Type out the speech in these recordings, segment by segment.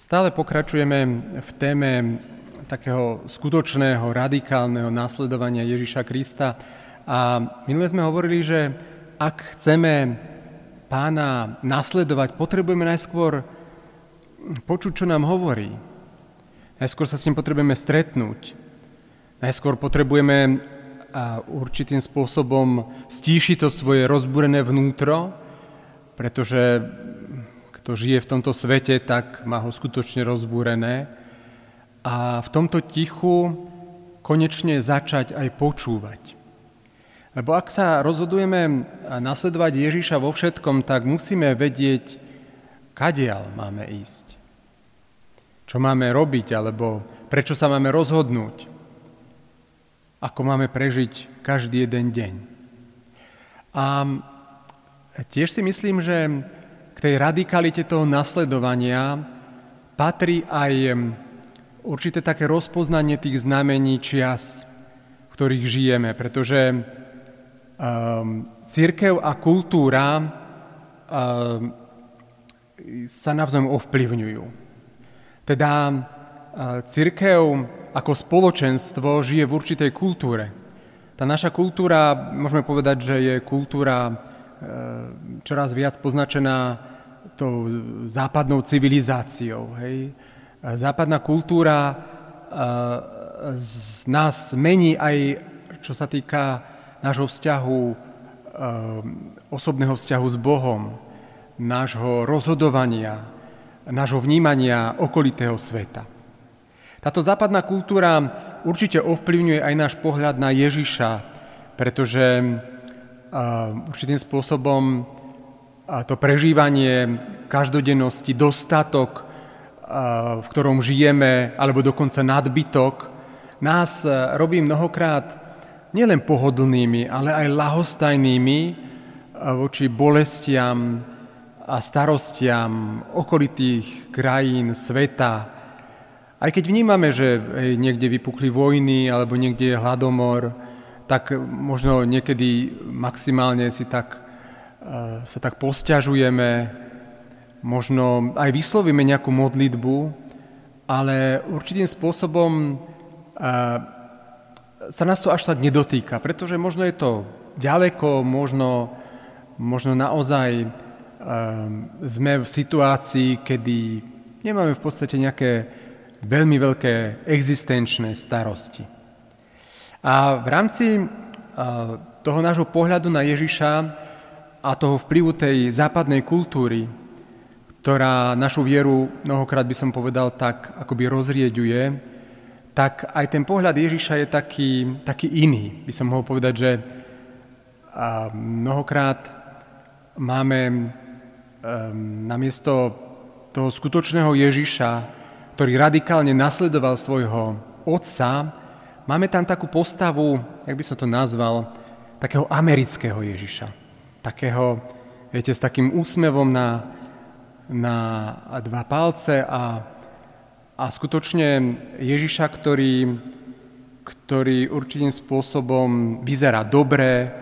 Stále pokračujeme v téme takého skutočného, radikálneho následovania Ježiša Krista. A minule sme hovorili, že ak chceme pána nasledovať, potrebujeme najskôr počuť, čo nám hovorí. Najskôr sa s ním potrebujeme stretnúť. Najskôr potrebujeme určitým spôsobom stíšiť to svoje rozbúrené vnútro, pretože kto žije v tomto svete, tak má ho skutočne rozbúrené. A v tomto tichu konečne začať aj počúvať. Lebo ak sa rozhodujeme nasledovať Ježiša vo všetkom, tak musíme vedieť, kadiaľ máme ísť. Čo máme robiť, alebo prečo sa máme rozhodnúť. Ako máme prežiť každý jeden deň. A tiež si myslím, že tej radikalite toho nasledovania patrí aj určité také rozpoznanie tých znamení čias, v ktorých žijeme, pretože um, církev a kultúra um, sa navzájom ovplyvňujú. Teda církev ako spoločenstvo žije v určitej kultúre. Tá naša kultúra, môžeme povedať, že je kultúra čoraz viac poznačená tou západnou civilizáciou. Hej. Západná kultúra z nás mení aj čo sa týka nášho vzťahu, osobného vzťahu s Bohom, nášho rozhodovania, nášho vnímania okolitého sveta. Táto západná kultúra určite ovplyvňuje aj náš pohľad na Ježiša, pretože určitým spôsobom to prežívanie každodennosti, dostatok, v ktorom žijeme, alebo dokonca nadbytok, nás robí mnohokrát nielen pohodlnými, ale aj lahostajnými voči bolestiam a starostiam okolitých krajín, sveta. Aj keď vnímame, že niekde vypukli vojny, alebo niekde je hladomor, tak možno niekedy maximálne si tak, e, sa tak posťažujeme, možno aj vyslovíme nejakú modlitbu, ale určitým spôsobom e, sa nás to až tak nedotýka, pretože možno je to ďaleko, možno, možno naozaj e, sme v situácii, kedy nemáme v podstate nejaké veľmi veľké existenčné starosti. A v rámci toho nášho pohľadu na Ježiša a toho vplyvu tej západnej kultúry, ktorá našu vieru mnohokrát by som povedal tak, akoby rozrieďuje, tak aj ten pohľad Ježiša je taký, taký iný. By som mohol povedať, že mnohokrát máme namiesto toho skutočného Ježiša, ktorý radikálne nasledoval svojho otca, Máme tam takú postavu, jak by som to nazval, takého amerického Ježiša. Takého, viete, s takým úsmevom na, na dva palce a, a skutočne Ježiša, ktorý, ktorý určitým spôsobom vyzerá dobre,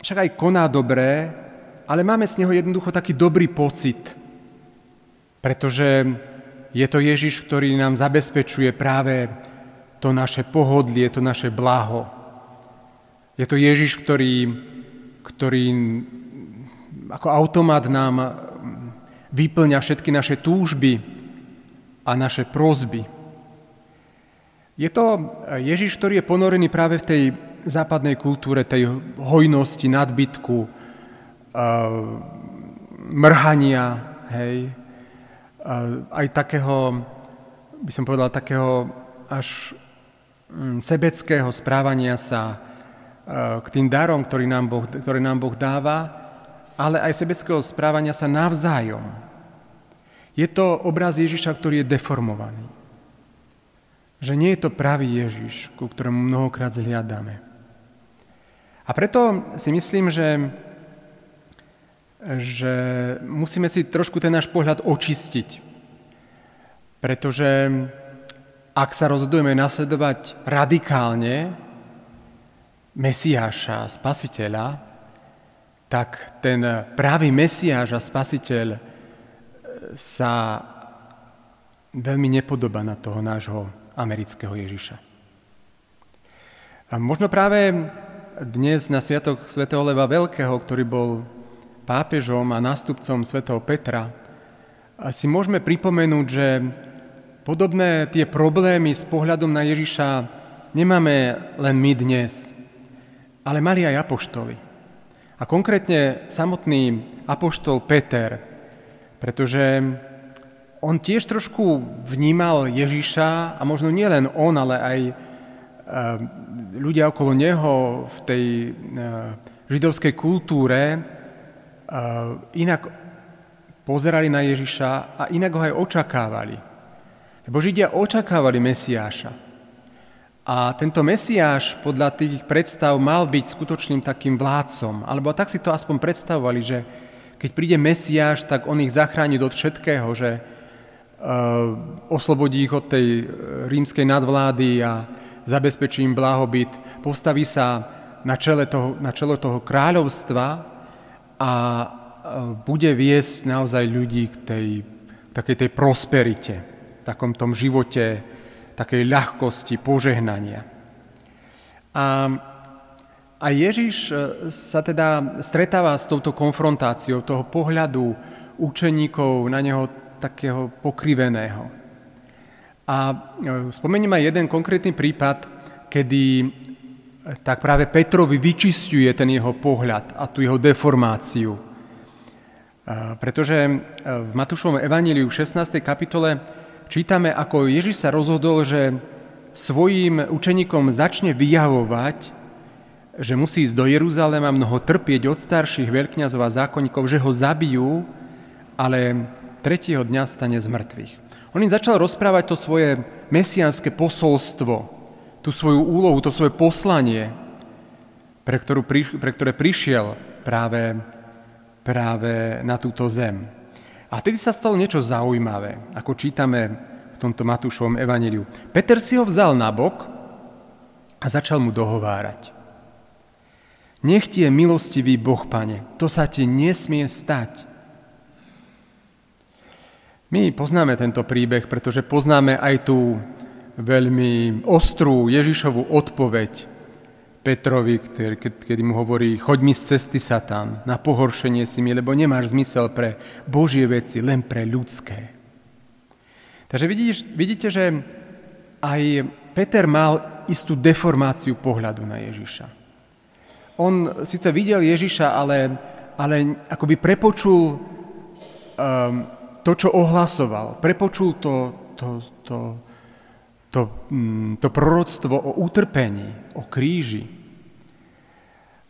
však aj koná dobre, ale máme z neho jednoducho taký dobrý pocit, pretože je to Ježiš, ktorý nám zabezpečuje práve to naše pohodlie, to naše blaho. Je to Ježiš, ktorý, ktorý ako automat nám vyplňa všetky naše túžby a naše prozby. Je to Ježiš, ktorý je ponorený práve v tej západnej kultúre, tej hojnosti, nadbytku, mrhania, hej, aj takého, by som povedal, takého až mm, sebeckého správania sa k tým darom, ktorý nám boh, ktoré nám boh dáva, ale aj sebeckého správania sa navzájom. Je to obraz Ježiša, ktorý je deformovaný. Že nie je to pravý Ježiš, ku ktorému mnohokrát zhliadame. A preto si myslím, že že musíme si trošku ten náš pohľad očistiť. Pretože ak sa rozhodujeme nasledovať radikálne Mesiáša, Spasiteľa, tak ten pravý Mesiáš a Spasiteľ sa veľmi nepodoba na toho nášho amerického Ježiša. A možno práve dnes na Sviatok svätého Leva Veľkého, ktorý bol pápežom a nástupcom svätého Petra, si môžeme pripomenúť, že podobné tie problémy s pohľadom na Ježiša nemáme len my dnes, ale mali aj apoštoli. A konkrétne samotný apoštol Peter, pretože on tiež trošku vnímal Ježiša a možno nie len on, ale aj e, ľudia okolo neho v tej e, židovskej kultúre e, inak pozerali na Ježiša a inak ho aj očakávali. Lebo Židia očakávali Mesiáša. A tento Mesiáš podľa tých predstav mal byť skutočným takým vládcom. Alebo tak si to aspoň predstavovali, že keď príde Mesiáš, tak on ich zachráni od všetkého, že Eh, oslobodí ich od tej eh, rímskej nadvlády a zabezpečí im blahobyt, postaví sa na, čele toho, na čele toho kráľovstva a eh, bude viesť naozaj ľudí k tej, takej tej prosperite, takom tom živote, takej ľahkosti, požehnania. A, a Ježiš sa teda stretáva s touto konfrontáciou toho pohľadu učeníkov na neho takého pokriveného. A e, spomeniem aj jeden konkrétny prípad, kedy e, tak práve Petrovi vyčistuje ten jeho pohľad a tú jeho deformáciu. E, pretože v Matúšovom evaníliu v 16. kapitole čítame, ako Ježiš sa rozhodol, že svojim učeníkom začne vyjavovať, že musí ísť do Jeruzalema mnoho trpieť od starších veľkňazov a zákonníkov, že ho zabijú, ale tretieho dňa stane z mŕtvych. On im začal rozprávať to svoje mesianské posolstvo, tú svoju úlohu, to svoje poslanie, pre, ktorú, pre ktoré prišiel práve, práve na túto zem. A vtedy sa stalo niečo zaujímavé, ako čítame v tomto Matúšovom evaníliu. Peter si ho vzal na bok a začal mu dohovárať. Nech ti je milostivý Boh, pane, to sa ti nesmie stať. My poznáme tento príbeh, pretože poznáme aj tú veľmi ostrú Ježišovú odpoveď Petrovi, kedy mu hovorí, choď mi z cesty Satan, na pohoršenie si mi, lebo nemáš zmysel pre Božie veci, len pre ľudské. Takže vidíš, vidíte, že aj Peter mal istú deformáciu pohľadu na Ježiša. On síce videl Ježiša, ale, ale akoby prepočul um, to, čo ohlasoval, prepočul to, to, to, to, mm, to proroctvo o utrpení, o kríži.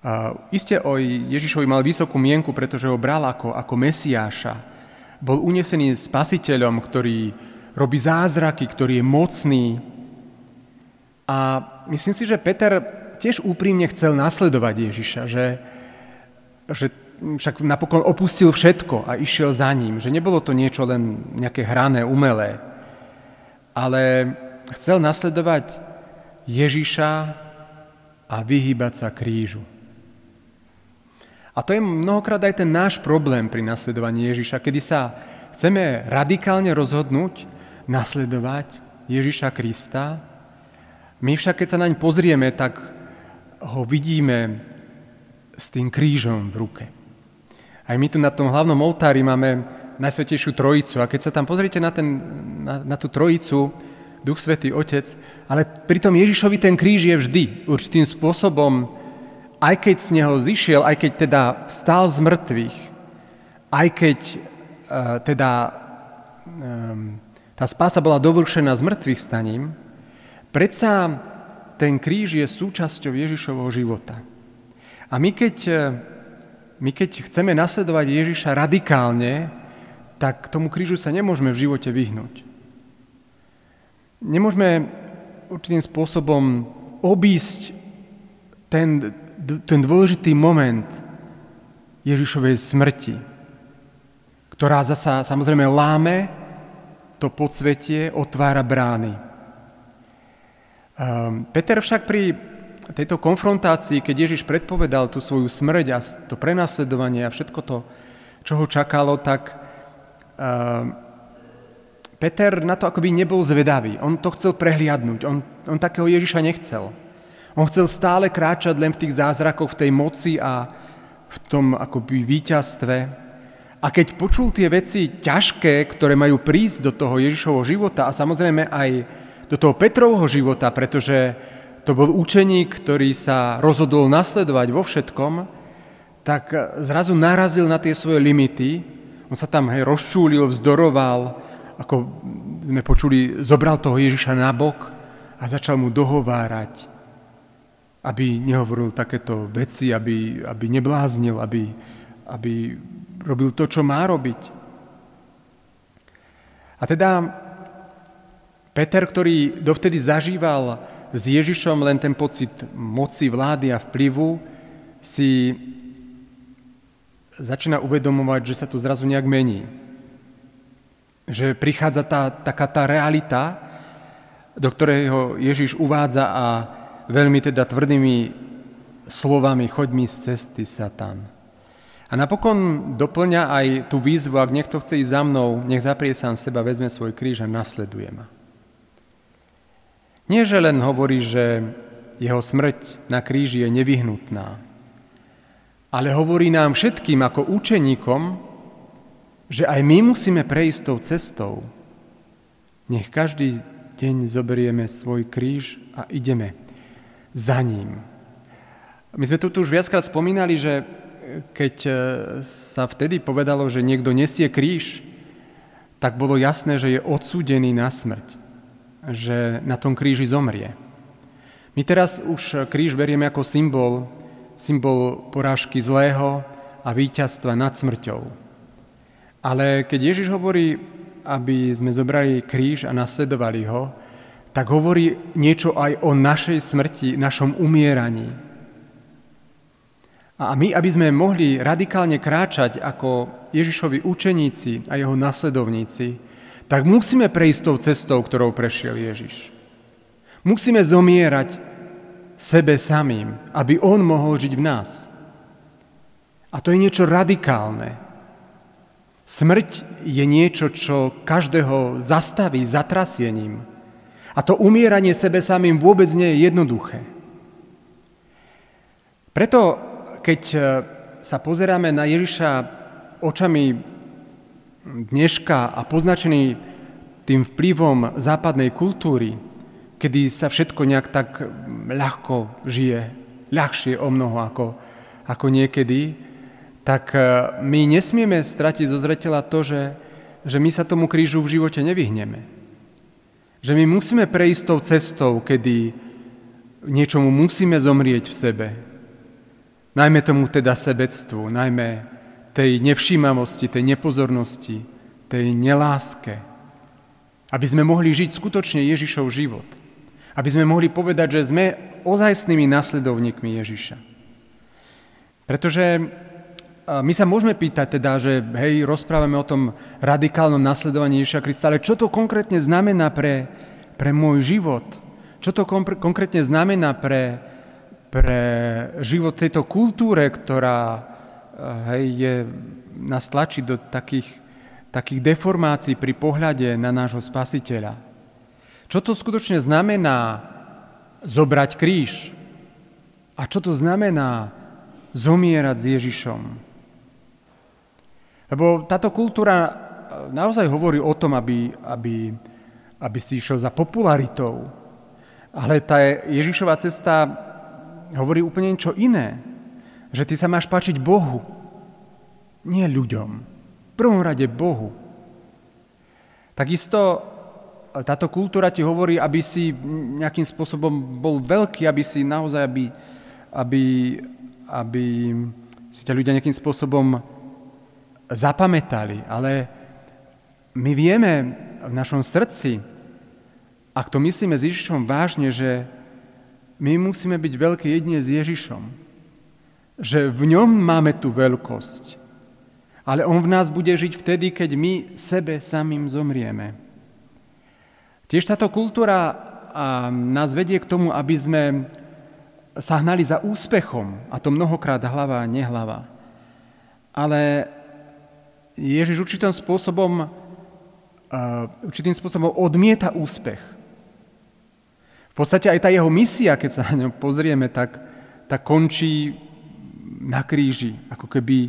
A iste o Ježišovi mal vysokú mienku, pretože ho bral ako, ako Mesiáša. Bol unesený spasiteľom, ktorý robí zázraky, ktorý je mocný. A myslím si, že Peter tiež úprimne chcel nasledovať Ježiša, že, že však napokon opustil všetko a išiel za ním, že nebolo to niečo len nejaké hrané, umelé, ale chcel nasledovať Ježiša a vyhýbať sa krížu. A to je mnohokrát aj ten náš problém pri nasledovaní Ježiša, kedy sa chceme radikálne rozhodnúť nasledovať Ježiša Krista. My však, keď sa naň pozrieme, tak ho vidíme s tým krížom v ruke. Aj my tu na tom hlavnom oltári máme Najsvetejšiu Trojicu a keď sa tam pozriete na, ten, na, na tú Trojicu, Duch Svetý Otec, ale pritom Ježišovi ten kríž je vždy určitým spôsobom, aj keď z neho zišiel, aj keď teda stál z mŕtvych, aj keď uh, teda um, tá spása bola dovršená z mŕtvych staním, predsa ten kríž je súčasťou Ježišovho života. A my keď my keď chceme nasledovať Ježiša radikálne, tak tomu krížu sa nemôžeme v živote vyhnúť. Nemôžeme určitým spôsobom obísť ten, ten dôležitý moment Ježišovej smrti, ktorá zasa samozrejme láme to podsvetie, otvára brány. Ehm, Peter však pri tejto konfrontácii, keď Ježiš predpovedal tú svoju smrť a to prenasledovanie a všetko to, čo ho čakalo, tak Peter na to akoby nebol zvedavý. On to chcel prehliadnúť. On, on takého Ježiša nechcel. On chcel stále kráčať len v tých zázrakoch, v tej moci a v tom akoby víťazstve. A keď počul tie veci ťažké, ktoré majú prísť do toho Ježišovho života a samozrejme aj do toho Petrovho života, pretože to bol učeník, ktorý sa rozhodol nasledovať vo všetkom, tak zrazu narazil na tie svoje limity. On sa tam hej, rozčúlil, vzdoroval, ako sme počuli, zobral toho Ježiša na bok a začal mu dohovárať, aby nehovoril takéto veci, aby, aby nebláznil, aby, aby robil to, čo má robiť. A teda Peter, ktorý dovtedy zažíval s Ježišom len ten pocit moci, vlády a vplyvu, si začína uvedomovať, že sa to zrazu nejak mení. Že prichádza tá, taká tá realita, do ktorého Ježiš uvádza a veľmi teda tvrdými slovami choď mi z cesty, Satan. A napokon doplňa aj tú výzvu, ak niekto chce ísť za mnou, nech zaprie sám seba, vezme svoj kríž a nasleduje ma. Nie, že len hovorí, že jeho smrť na kríži je nevyhnutná, ale hovorí nám všetkým ako učeníkom, že aj my musíme prejsť tou cestou. Nech každý deň zoberieme svoj kríž a ideme za ním. My sme tu už viackrát spomínali, že keď sa vtedy povedalo, že niekto nesie kríž, tak bolo jasné, že je odsúdený na smrť že na tom kríži zomrie. My teraz už kríž berieme ako symbol, symbol porážky zlého a víťazstva nad smrťou. Ale keď Ježiš hovorí, aby sme zobrali kríž a nasledovali ho, tak hovorí niečo aj o našej smrti, našom umieraní. A my, aby sme mohli radikálne kráčať ako Ježišovi učeníci a jeho nasledovníci, tak musíme prejsť tou cestou, ktorou prešiel Ježiš. Musíme zomierať sebe samým, aby On mohol žiť v nás. A to je niečo radikálne. Smrť je niečo, čo každého zastaví zatrasiením. A to umieranie sebe samým vôbec nie je jednoduché. Preto, keď sa pozeráme na Ježiša očami dneška a poznačený tým vplyvom západnej kultúry, kedy sa všetko nejak tak ľahko žije, ľahšie o mnoho ako, ako niekedy, tak e, my nesmieme stratiť zo zretela to, že, že my sa tomu krížu v živote nevyhneme. Že my musíme prejsť tou cestou, kedy niečomu musíme zomrieť v sebe. Najmä tomu teda sebectvu, najmä tej nevšímavosti, tej nepozornosti, tej neláske. Aby sme mohli žiť skutočne Ježišov život. Aby sme mohli povedať, že sme ozajstnými nasledovníkmi Ježiša. Pretože my sa môžeme pýtať teda, že hej, rozprávame o tom radikálnom nasledovaní Ježiša Krista, ale čo to konkrétne znamená pre, pre môj život? Čo to konkrétne znamená pre, pre život tejto kultúre, ktorá hej, je, nás tlačí do takých, takých deformácií pri pohľade na nášho spasiteľa. Čo to skutočne znamená zobrať kríž? A čo to znamená zomierať s Ježišom? Lebo táto kultúra naozaj hovorí o tom, aby, aby, aby si išiel za popularitou. Ale tá Ježišová cesta hovorí úplne niečo iné že ty sa máš páčiť Bohu, nie ľuďom. V prvom rade Bohu. Takisto táto kultúra ti hovorí, aby si nejakým spôsobom bol veľký, aby si naozaj, aby, aby, aby si ťa ľudia nejakým spôsobom zapamätali. Ale my vieme v našom srdci, ak to myslíme s Ježišom vážne, že my musíme byť veľký jedine s Ježišom že v ňom máme tú veľkosť. Ale on v nás bude žiť vtedy, keď my sebe samým zomrieme. Tiež táto kultúra nás vedie k tomu, aby sme sa hnali za úspechom, a to mnohokrát hlava a nehlava. Ale Ježiš určitým spôsobom, uh, určitým spôsobom odmieta úspech. V podstate aj tá jeho misia, keď sa na ňom pozrieme, tak, tak končí na kríži, ako keby,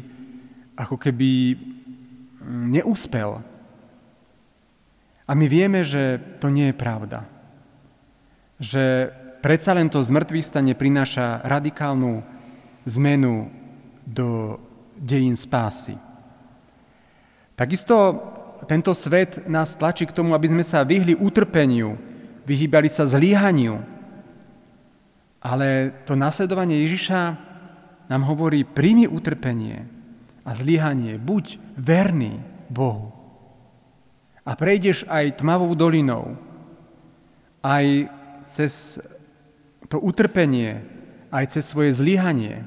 ako keby mm, neúspel. A my vieme, že to nie je pravda. Že predsa len to zmrtvý stane prináša radikálnu zmenu do dejín spásy. Takisto tento svet nás tlačí k tomu, aby sme sa vyhli utrpeniu, vyhýbali sa zlíhaniu. Ale to nasledovanie Ježiša nám hovorí, príjmi utrpenie a zlíhanie, buď verný Bohu. A prejdeš aj tmavou dolinou, aj cez to utrpenie, aj cez svoje zlyhanie,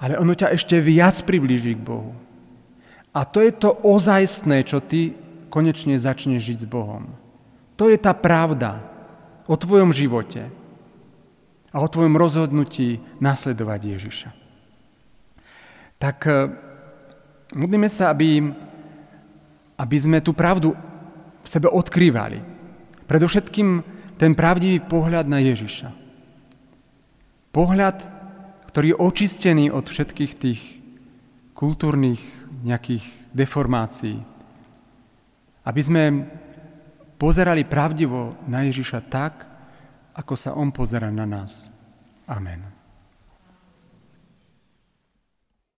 ale ono ťa ešte viac priblíži k Bohu. A to je to ozajstné, čo ty konečne začneš žiť s Bohom. To je tá pravda o tvojom živote a o tvojom rozhodnutí nasledovať Ježiša. Tak eh, modlíme sa, aby aby sme tú pravdu v sebe odkrývali. Predovšetkým ten pravdivý pohľad na Ježiša. Pohľad, ktorý je očistený od všetkých tých kultúrnych nejakých deformácií. Aby sme pozerali pravdivo na Ježiša tak, ako sa On pozera na nás. Amen.